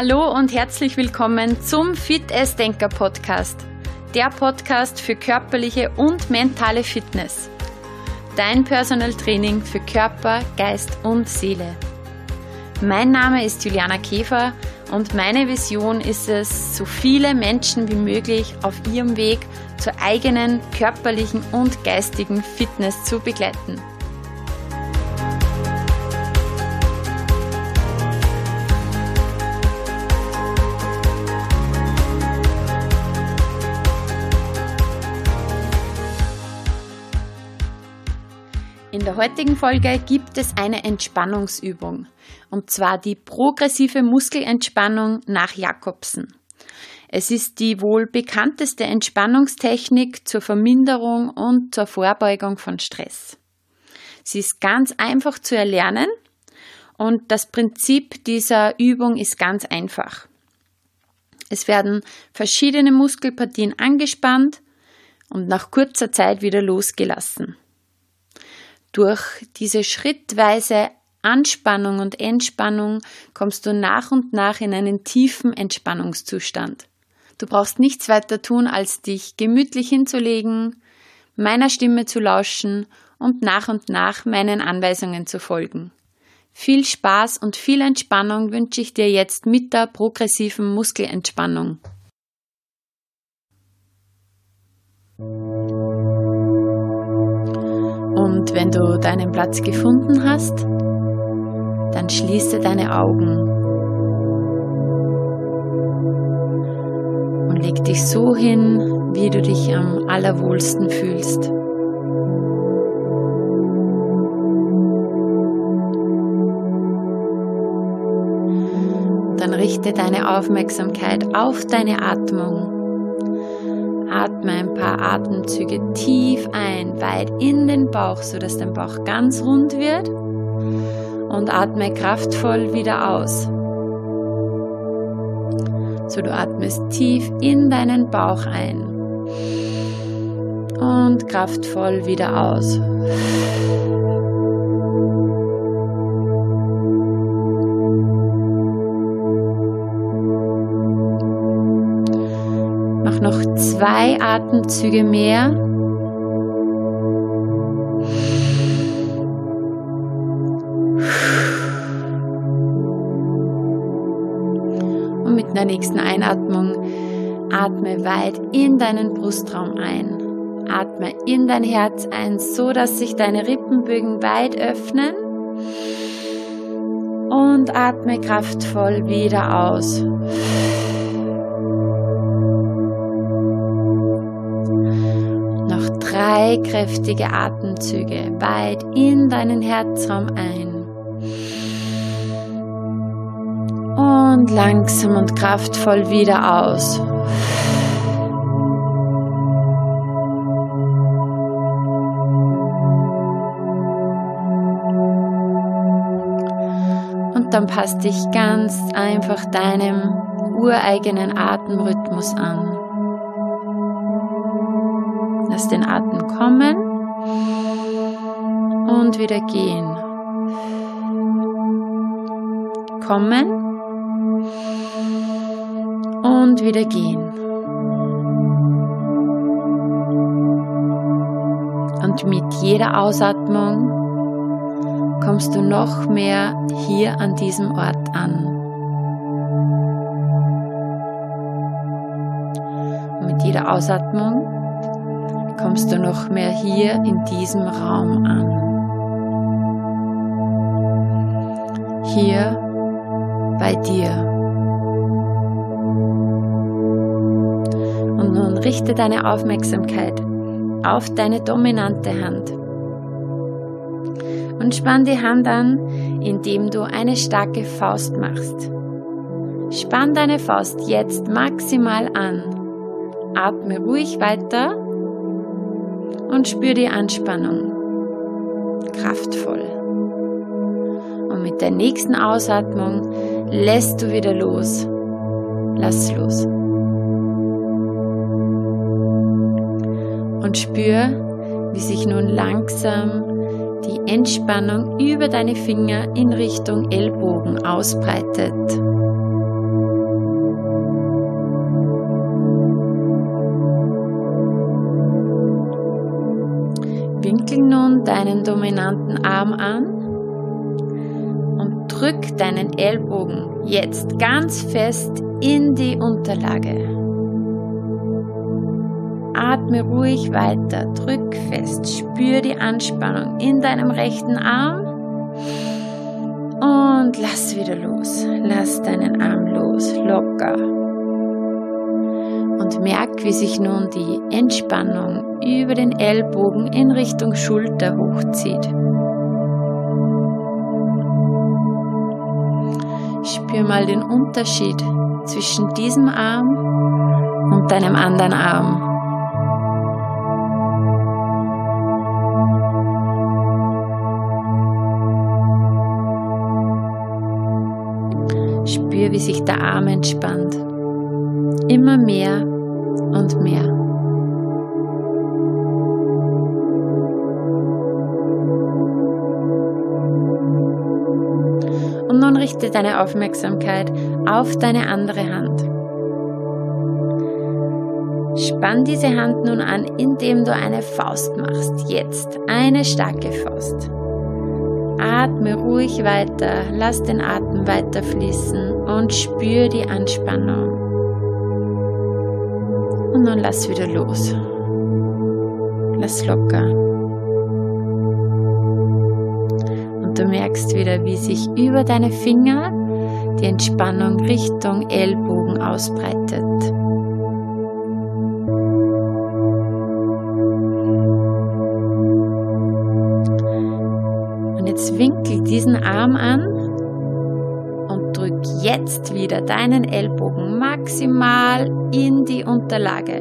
Hallo und herzlich willkommen zum Fit as Denker Podcast. Der Podcast für körperliche und mentale Fitness. Dein Personal Training für Körper, Geist und Seele. Mein Name ist Juliana Käfer und meine Vision ist es, so viele Menschen wie möglich auf ihrem Weg zur eigenen körperlichen und geistigen Fitness zu begleiten. In der heutigen Folge gibt es eine Entspannungsübung, und zwar die progressive Muskelentspannung nach Jakobsen. Es ist die wohl bekannteste Entspannungstechnik zur Verminderung und zur Vorbeugung von Stress. Sie ist ganz einfach zu erlernen und das Prinzip dieser Übung ist ganz einfach. Es werden verschiedene Muskelpartien angespannt und nach kurzer Zeit wieder losgelassen. Durch diese schrittweise Anspannung und Entspannung kommst du nach und nach in einen tiefen Entspannungszustand. Du brauchst nichts weiter tun, als dich gemütlich hinzulegen, meiner Stimme zu lauschen und nach und nach meinen Anweisungen zu folgen. Viel Spaß und viel Entspannung wünsche ich dir jetzt mit der progressiven Muskelentspannung. Und wenn du deinen Platz gefunden hast, dann schließe deine Augen und leg dich so hin, wie du dich am allerwohlsten fühlst. Dann richte deine Aufmerksamkeit auf deine Atmung Atme ein paar Atemzüge tief ein, weit in den Bauch, sodass dein Bauch ganz rund wird. Und atme kraftvoll wieder aus. So, du atmest tief in deinen Bauch ein. Und kraftvoll wieder aus. Atemzüge mehr. Und mit der nächsten Einatmung atme weit in deinen Brustraum ein. Atme in dein Herz ein, so dass sich deine Rippenbögen weit öffnen. Und atme kraftvoll wieder aus. Drei kräftige Atemzüge weit in deinen Herzraum ein. Und langsam und kraftvoll wieder aus. Und dann passt dich ganz einfach deinem ureigenen Atemrhythmus an. Kommen und wieder gehen. Kommen und wieder gehen. Und mit jeder Ausatmung kommst du noch mehr hier an diesem Ort an. Mit jeder Ausatmung kommst du noch mehr hier in diesem Raum an. Hier bei dir. Und nun richte deine Aufmerksamkeit auf deine dominante Hand. Und spann die Hand an, indem du eine starke Faust machst. Spann deine Faust jetzt maximal an. Atme ruhig weiter und spür die Anspannung. Kraftvoll. Und mit der nächsten Ausatmung lässt du wieder los. Lass los. Und spür, wie sich nun langsam die Entspannung über deine Finger in Richtung Ellbogen ausbreitet. Nun deinen dominanten Arm an und drück deinen Ellbogen jetzt ganz fest in die Unterlage. Atme ruhig weiter, drück fest, spür die Anspannung in deinem rechten Arm und lass wieder los. Lass deinen Arm los, locker. Und merk, wie sich nun die Entspannung über den Ellbogen in Richtung Schulter hochzieht. Spür mal den Unterschied zwischen diesem Arm und deinem anderen Arm. Spür, wie sich der Arm entspannt. Immer mehr und mehr. Und nun richte deine Aufmerksamkeit auf deine andere Hand. Spann diese Hand nun an, indem du eine Faust machst. Jetzt eine starke Faust. Atme ruhig weiter, lass den Atem weiter fließen und spür die Anspannung. Und nun lass wieder los. Lass locker. Und du merkst wieder, wie sich über deine Finger die Entspannung Richtung Ellbogen ausbreitet. winkel diesen Arm an und drück jetzt wieder deinen Ellbogen maximal in die Unterlage.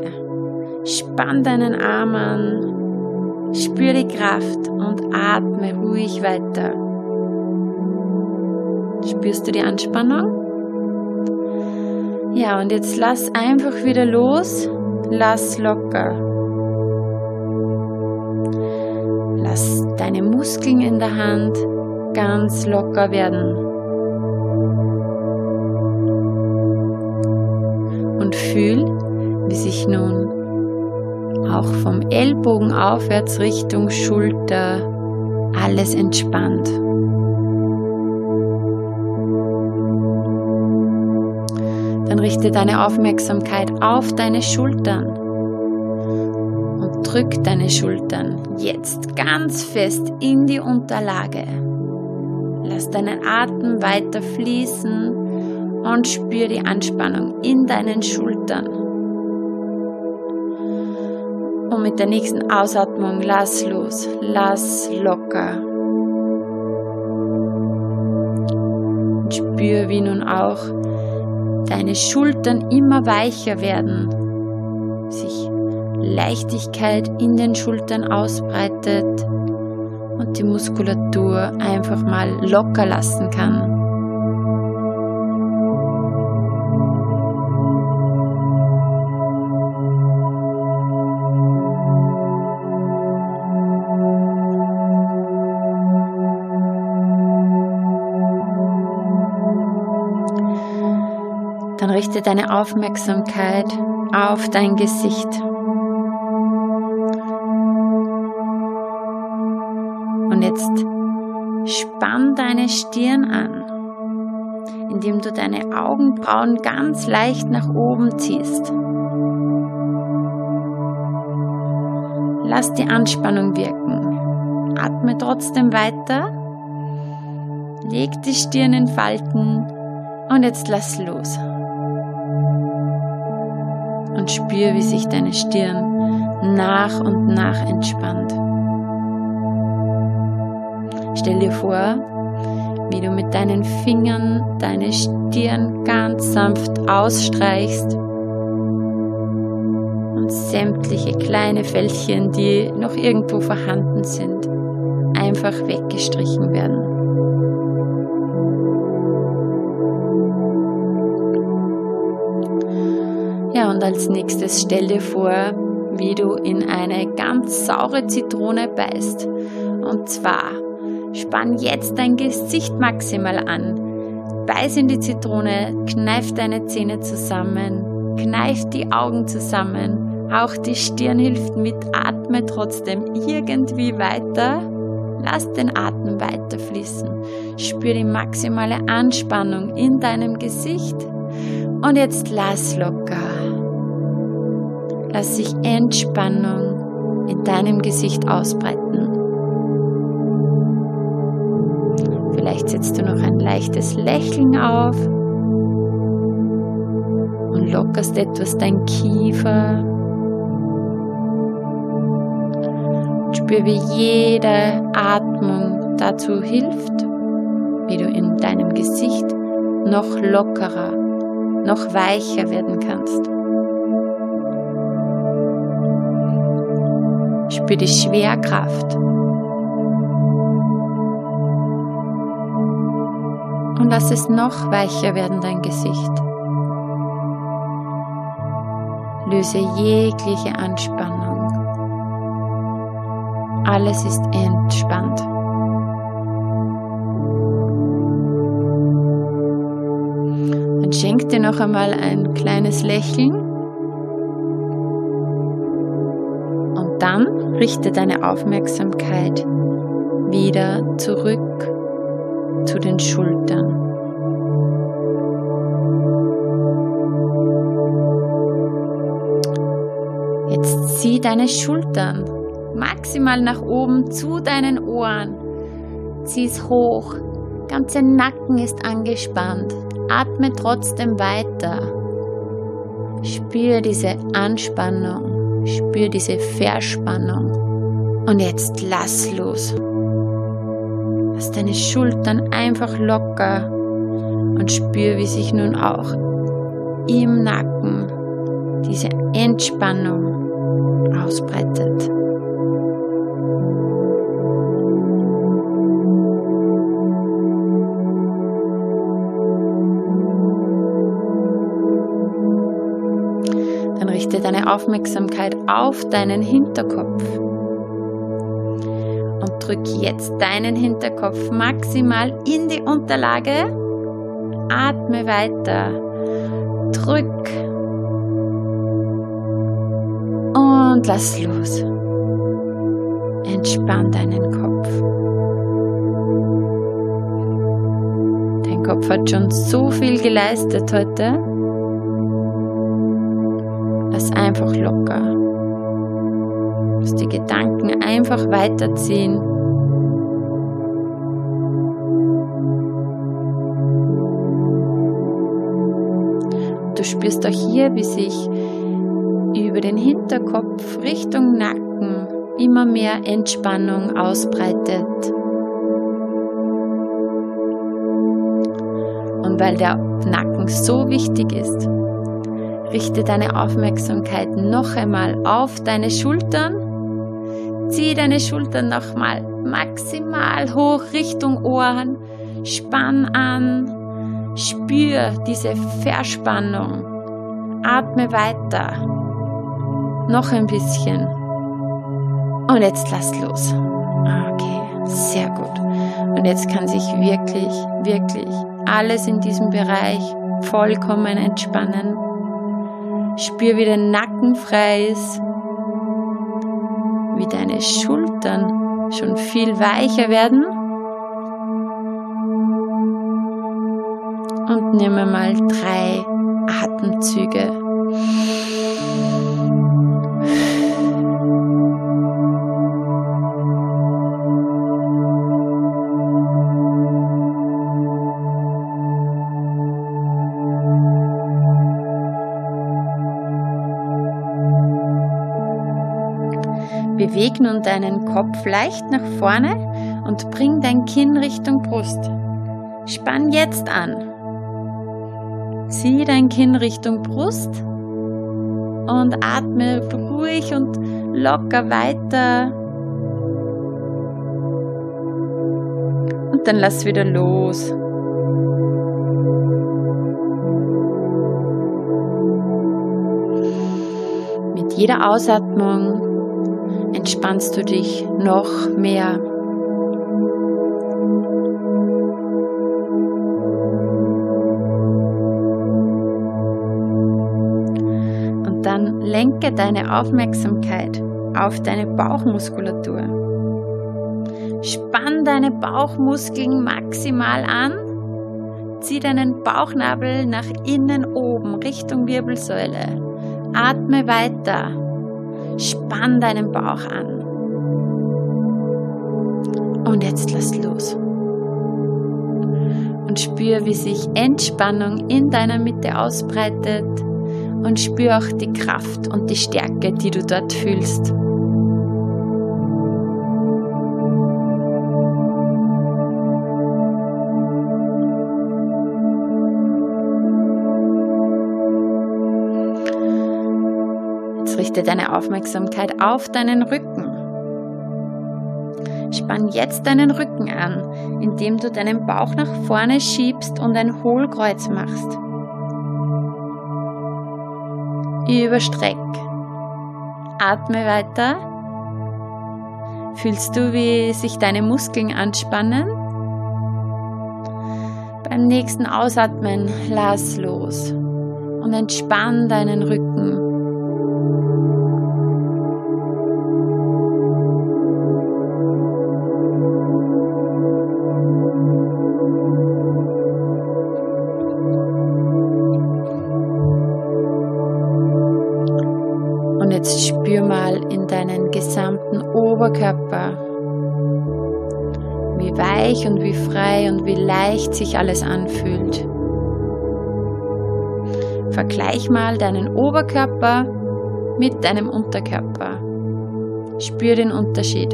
Spann deinen Arm an, spür die Kraft und atme ruhig weiter. Spürst du die Anspannung? Ja, und jetzt lass einfach wieder los, lass locker. Lass deine Muskeln in der Hand ganz locker werden. Und fühl, wie sich nun auch vom Ellbogen aufwärts Richtung Schulter alles entspannt. Dann richte deine Aufmerksamkeit auf deine Schultern drück deine Schultern jetzt ganz fest in die Unterlage. Lass deinen Atem weiter fließen und spür die Anspannung in deinen Schultern. Und mit der nächsten Ausatmung lass los, lass locker. Und spür, wie nun auch deine Schultern immer weicher werden, sich Leichtigkeit in den Schultern ausbreitet und die Muskulatur einfach mal locker lassen kann. Richte deine Aufmerksamkeit auf dein Gesicht. Und jetzt spann deine Stirn an, indem du deine Augenbrauen ganz leicht nach oben ziehst. Lass die Anspannung wirken. Atme trotzdem weiter. Leg die Stirn in Falten und jetzt lass los. Und spür, wie sich deine Stirn nach und nach entspannt. Stell dir vor, wie du mit deinen Fingern deine Stirn ganz sanft ausstreichst und sämtliche kleine Fältchen, die noch irgendwo vorhanden sind, einfach weggestrichen werden. Ja, und als nächstes stell dir vor, wie du in eine ganz saure Zitrone beißt. Und zwar Spann jetzt dein Gesicht maximal an. Beiß in die Zitrone, kneif deine Zähne zusammen, kneif die Augen zusammen, auch die Stirn hilft mit, atme trotzdem irgendwie weiter Lass den Atem weiter fließen. Spür die maximale Anspannung in deinem Gesicht. Und jetzt lass locker. Lass sich Entspannung in deinem Gesicht ausbreiten. Vielleicht setzt du noch ein leichtes Lächeln auf und lockerst etwas dein Kiefer. Spür, wie jede Atmung dazu hilft, wie du in deinem Gesicht noch lockerer, noch weicher werden kannst. Spür die Schwerkraft. Und lass es noch weicher werden, dein Gesicht. Löse jegliche Anspannung. Alles ist entspannt. Dann schenk dir noch einmal ein kleines Lächeln. Richte deine Aufmerksamkeit wieder zurück zu den Schultern. Jetzt zieh deine Schultern maximal nach oben zu deinen Ohren. Zieh es hoch. Ganze Nacken ist angespannt. Atme trotzdem weiter. Spür diese Anspannung. Spür diese Verspannung. Und jetzt lass los. Lass deine Schultern einfach locker und spür, wie sich nun auch im Nacken diese Entspannung ausbreitet. Aufmerksamkeit auf deinen Hinterkopf drück jetzt deinen Hinterkopf maximal in die Unterlage. Atme weiter. Drück. Und lass los. Entspann deinen Kopf. Dein Kopf hat schon so viel geleistet heute. Einfach locker. Lass die Gedanken einfach weiterziehen. Du spürst auch hier, wie sich über den Hinterkopf Richtung Nacken immer mehr Entspannung ausbreitet. Und weil der Nacken so wichtig ist, richte deine Aufmerksamkeit noch einmal auf deine Schultern. Zieh deine Schultern nochmal maximal hoch Richtung Ohren. Spann an Spür diese Verspannung. Atme weiter. Noch ein bisschen. Und jetzt lass los. Okay, sehr gut. Und jetzt kann sich wirklich, wirklich alles in diesem Bereich vollkommen entspannen. Spür, wie der Nacken frei ist, wie deine Schultern schon viel weicher werden und nehme mal drei Atemzüge. Beweg nun deinen Kopf leicht nach vorne und bring dein Kinn Richtung Brust. Spann jetzt an. Zieh dein Kinn Richtung Brust und atme ruhig und locker weiter. Und dann lass wieder los. Mit jeder Ausatmung entspannst du dich noch mehr. lenke deine Aufmerksamkeit auf deine Bauchmuskulatur. Spann deine Bauchmuskeln maximal an. Zieh deinen Bauchnabel nach innen oben Richtung Wirbelsäule. Atme weiter. Spann deinen Bauch an. Und jetzt lass los. Und spür, wie sich Entspannung in deiner Mitte ausbreitet. Und spür auch die Kraft und die Stärke, die du dort fühlst. Richte deine Aufmerksamkeit auf deinen Rücken. Spann jetzt deinen Rücken an, indem du deinen Bauch nach vorne schiebst und ein Hohlkreuz machst. Überstreck. Atme weiter. Fühlst du, wie sich deine Muskeln anspannen? Beim nächsten Ausatmen lass los und entspann deinen Rücken. Weich und wie frei und wie leicht sich alles anfühlt. Vergleich mal deinen Oberkörper mit deinem Unterkörper. Spür den Unterschied.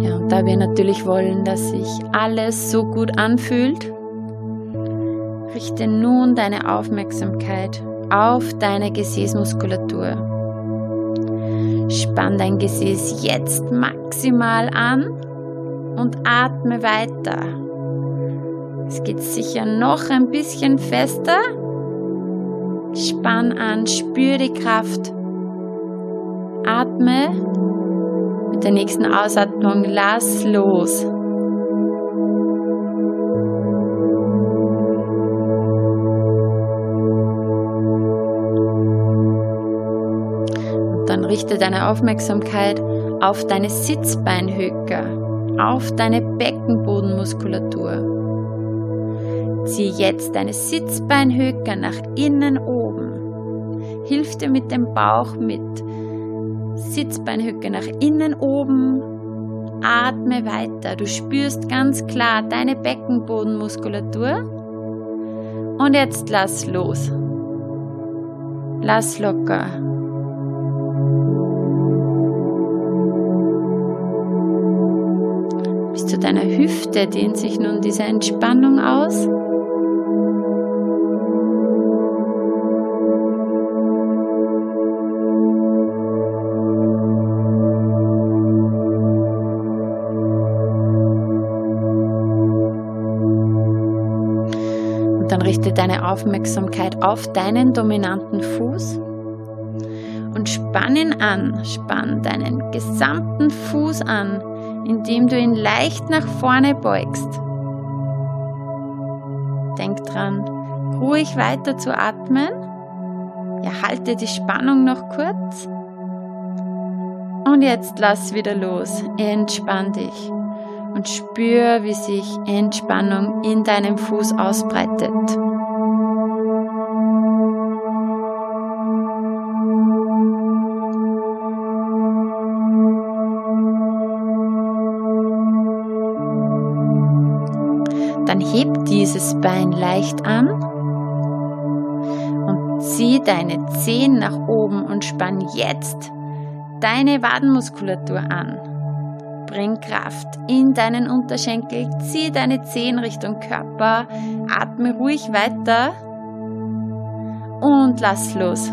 Ja, und da wir natürlich wollen, dass sich alles so gut anfühlt, Richte nun deine Aufmerksamkeit auf deine Gesäßmuskulatur. Spann dein Gesäß jetzt maximal an und atme weiter. Es geht sicher noch ein bisschen fester. Spann an, spür die Kraft. Atme. Mit der nächsten Ausatmung lass los. Deine Aufmerksamkeit auf deine Sitzbeinhöcker, auf deine Beckenbodenmuskulatur. Zieh jetzt deine Sitzbeinhöcker nach innen oben. Hilf dir mit dem Bauch mit. Sitzbeinhöcker nach innen oben. Atme weiter. Du spürst ganz klar deine Beckenbodenmuskulatur. Und jetzt lass los. Lass locker. Hüfte dehnt sich nun diese Entspannung aus. Und dann richte deine Aufmerksamkeit auf deinen dominanten Fuß und spann ihn an. Spann deinen gesamten Fuß an indem du ihn leicht nach vorne beugst. Denk dran, ruhig weiter zu atmen. Ja, halte die Spannung noch kurz. Und jetzt lass wieder los. Entspann dich und spür, wie sich Entspannung in deinem Fuß ausbreitet. Bein leicht an und zieh deine Zehen nach oben und spann jetzt deine Wadenmuskulatur an. Bring Kraft in deinen Unterschenkel, zieh deine Zehen Richtung Körper, atme ruhig weiter und lass los.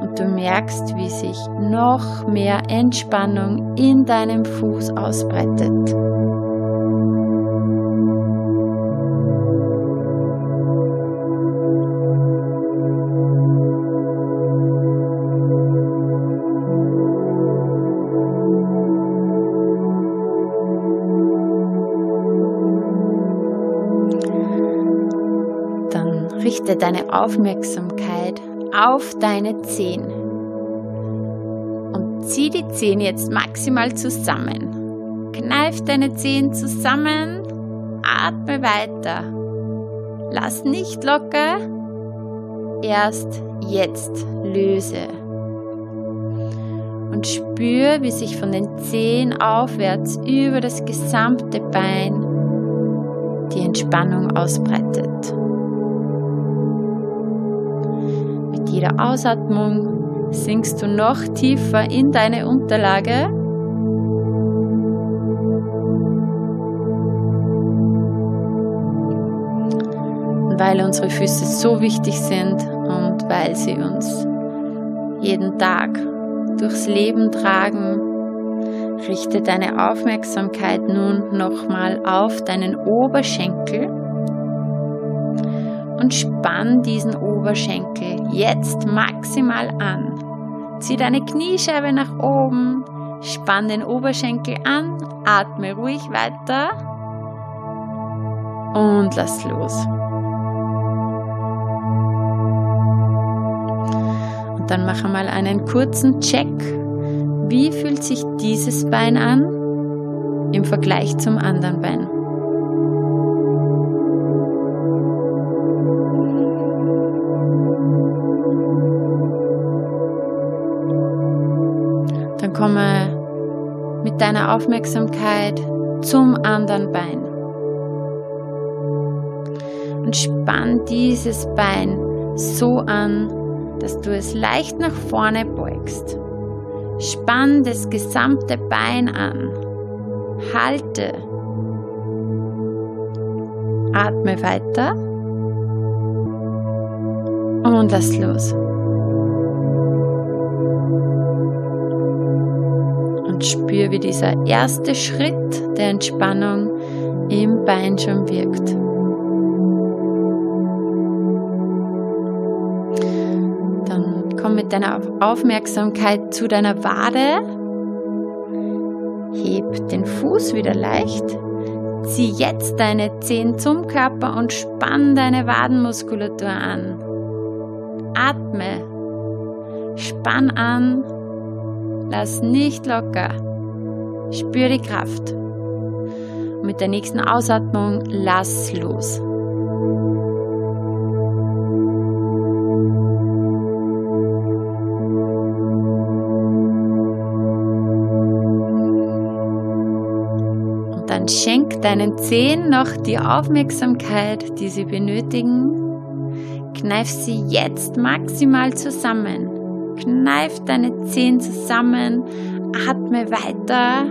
Und du merkst, wie sich noch mehr Entspannung in deinem Fuß ausbreitet. Richte deine Aufmerksamkeit auf deine Zehen und zieh die Zehen jetzt maximal zusammen. Kneif deine Zehen zusammen, atme weiter. Lass nicht locker, erst jetzt löse. Und spür, wie sich von den Zehen aufwärts über das gesamte Bein die Entspannung ausbreitet. Jeder Ausatmung sinkst du noch tiefer in deine Unterlage. Und weil unsere Füße so wichtig sind und weil sie uns jeden Tag durchs Leben tragen, richte deine Aufmerksamkeit nun nochmal auf deinen Oberschenkel und spann diesen Oberschenkel jetzt maximal an. Zieh deine Kniescheibe nach oben, spann den Oberschenkel an, atme ruhig weiter und lass los. Und dann mache mal einen kurzen Check. Wie fühlt sich dieses Bein an im Vergleich zum anderen Bein? Dann komme mit deiner Aufmerksamkeit zum anderen Bein und spann dieses Bein so an, dass du es leicht nach vorne beugst. Spann das gesamte Bein an. Halte. Atme weiter. Und lass los. Und spür, wie dieser erste Schritt der Entspannung im Bein schon wirkt. mit deiner Aufmerksamkeit zu deiner Wade. Heb den Fuß wieder leicht. Zieh jetzt deine Zehen zum Körper und spann deine Wadenmuskulatur an. Atme. Spann an. Lass nicht locker. Spür die Kraft. mit der nächsten Ausatmung lass los. Dann schenk deinen Zehen noch die Aufmerksamkeit, die sie benötigen. Kneif sie jetzt maximal zusammen. Kneif deine Zehen zusammen. Atme weiter.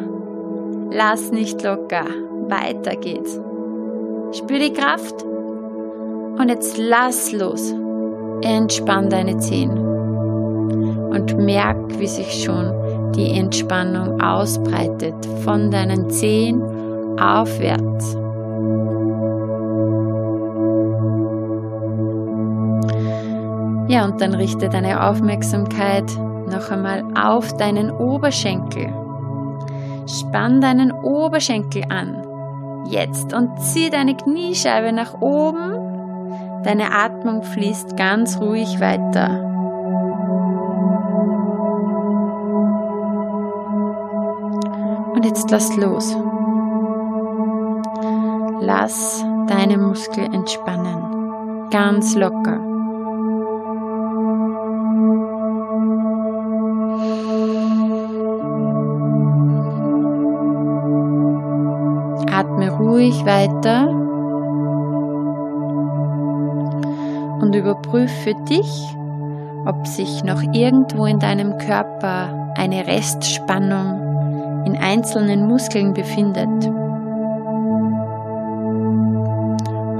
Lass nicht locker. Weiter geht's. Spür die Kraft. Und jetzt lass los. Entspann deine Zehen. Und merk, wie sich schon die Entspannung ausbreitet von deinen Zehen aufwärts. Ja, und dann richte deine Aufmerksamkeit noch einmal auf deinen Oberschenkel. Spann deinen Oberschenkel an. Jetzt und zieh deine Kniescheibe nach oben. Deine Atmung fließt ganz ruhig weiter. Und jetzt lass los. Lass deine Muskeln entspannen, ganz locker. Ruhig weiter und überprüfe für dich, ob sich noch irgendwo in deinem Körper eine Restspannung in einzelnen Muskeln befindet.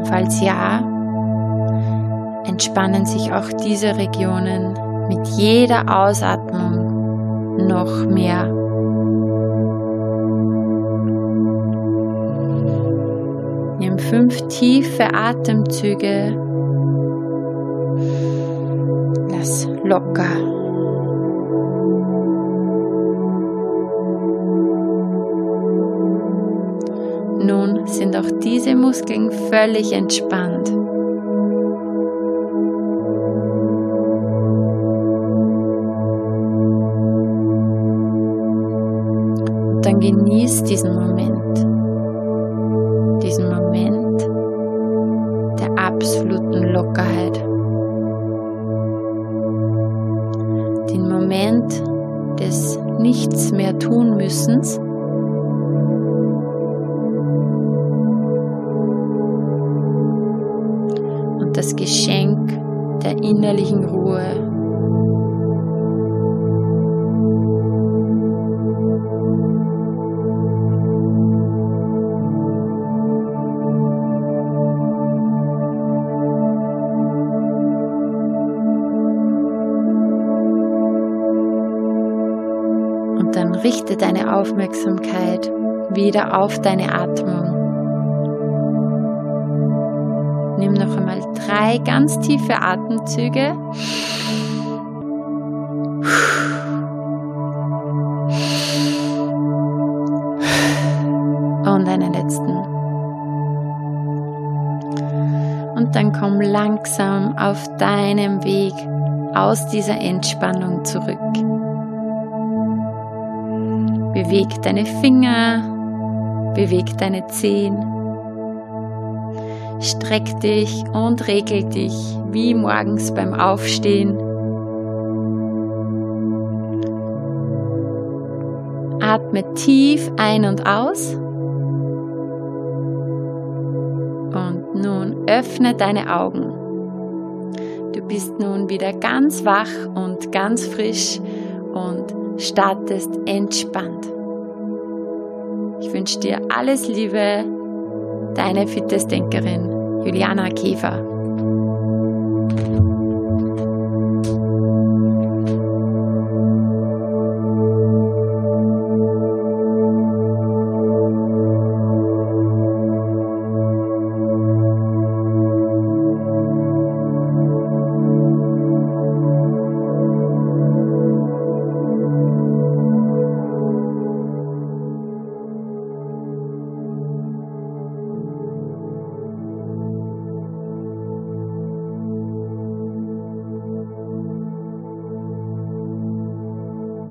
Falls ja, entspannen sich auch diese Regionen mit jeder Ausatmung noch mehr. fünf tiefe Atemzüge. Lass locker. Nun sind auch diese Muskeln völlig entspannt. Dann genieß diesen Moment. Absoluten Lockerheit. Den Moment des Nichts mehr tun müssens. Und das Geschenk der innerlichen Ruhe richte deine Aufmerksamkeit wieder auf deine Atmung. Nimm noch einmal drei ganz tiefe Atemzüge. Und einen letzten. Und dann komm langsam auf deinem Weg aus dieser Entspannung zurück. Beweg deine Finger, beweg deine Zehen. Streck dich und regel dich wie morgens beim Aufstehen. Atme tief ein und aus. Und nun öffne deine Augen. Du bist nun wieder ganz wach und ganz frisch und startest entspannt. Ich wünsche dir alles Liebe, deine Fitnessdenkerin Juliana Käfer.